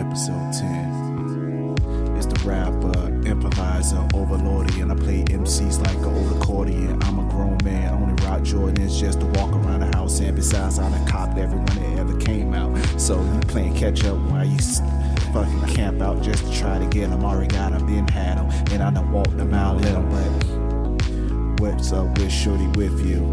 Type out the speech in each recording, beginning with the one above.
episode 10. It's the rapper, improviser, overlordy, and I play MCs like an old accordion. I'm a grown man, I only rock Jordans just to walk around the house, and besides, I done copped everyone that ever came out. So you playing catch up while you fucking camp out just to try to get them. Already got them, then had them, and I done walked them out, let them, but what's up with Shorty with you?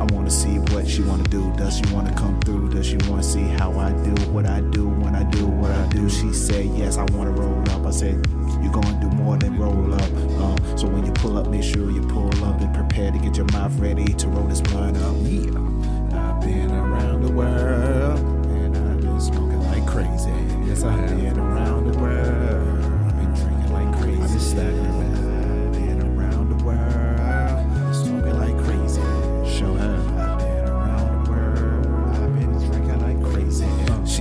I wanna see what she wanna do. Does she wanna come does she wanna see how I do what I do when I do what I do? She said yes, I wanna roll up. I said you're gonna do more than roll up. Um, so when you pull up, make sure you pull up and prepare to get your mouth ready to roll this blunt up. Yeah,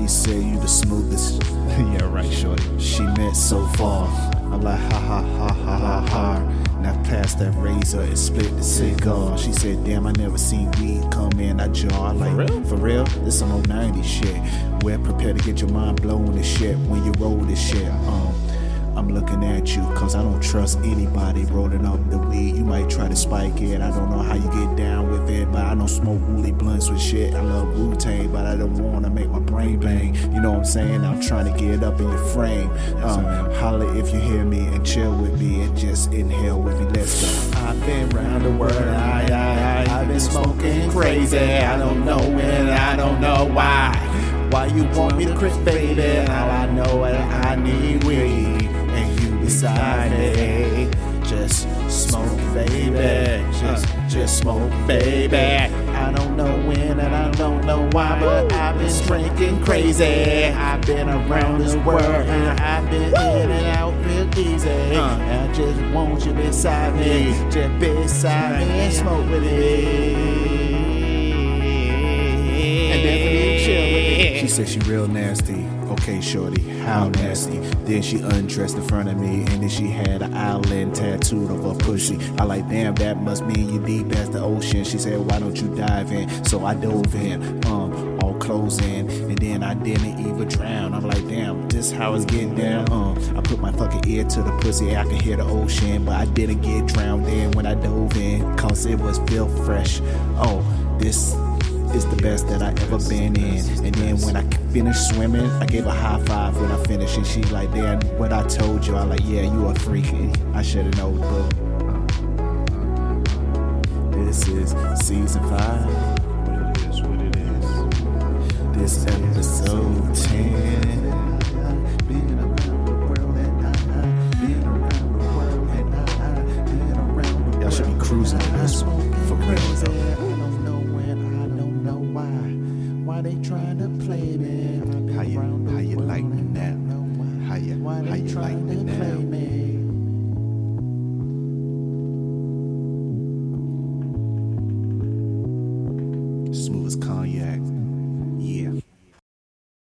She said you the smoothest. yeah, right, shorty. She met so far. I'm like ha ha ha ha ha ha. Now pass that razor and split the cigar. She said, damn, I never seen weed come in a jar. Like, real? For real? This some old 90s shit. We're prepared to get your mind blown and shit when you roll this shit. Um, I'm looking at you cause I don't trust anybody rolling up the weed. You might try to spike it. I don't know how you get down with it, but I don't smoke woolly blunts with shit. I love Wu Tang, but I don't my brain bang. You know what I'm saying? I'm trying to get up in your frame. Um, holla if you hear me and chill with me and just inhale with me. Let's go. I've been round the world. I, I, I, I've been smoking crazy. I don't know when. I don't know why. Why you want me to quit, baby? All I know is I need weed, and you beside me. Just smoke, baby. Just, just smoke, baby. Drinking crazy. I've been around this world and I've been in and out real easy. I just want you beside me, just beside me and smoke with me. And definitely chill with me. She said she real nasty. Okay, shorty, how nasty? Then she undressed in front of me, and then she had an island tattooed of her pussy. I like, damn, that must mean you deep as the ocean. She said, why don't you dive in? So I dove in, um, clothes in, and then I didn't even drown. I'm like, damn, this how it's getting down. Um, I put my fucking ear to the pussy, I could hear the ocean, but I didn't get drowned in when I dove in, cause it was feel fresh. Oh, this is the best that I ever been in. And then when I finished swimming, I gave a high five when I finished, and she like, "Damn, what I told you." I'm like, "Yeah, you a freaking. I should have known, but this is season five. Y'all should be cruising this. For real. How you, how you like me now? How you, how you like me now? smooth as Kanye.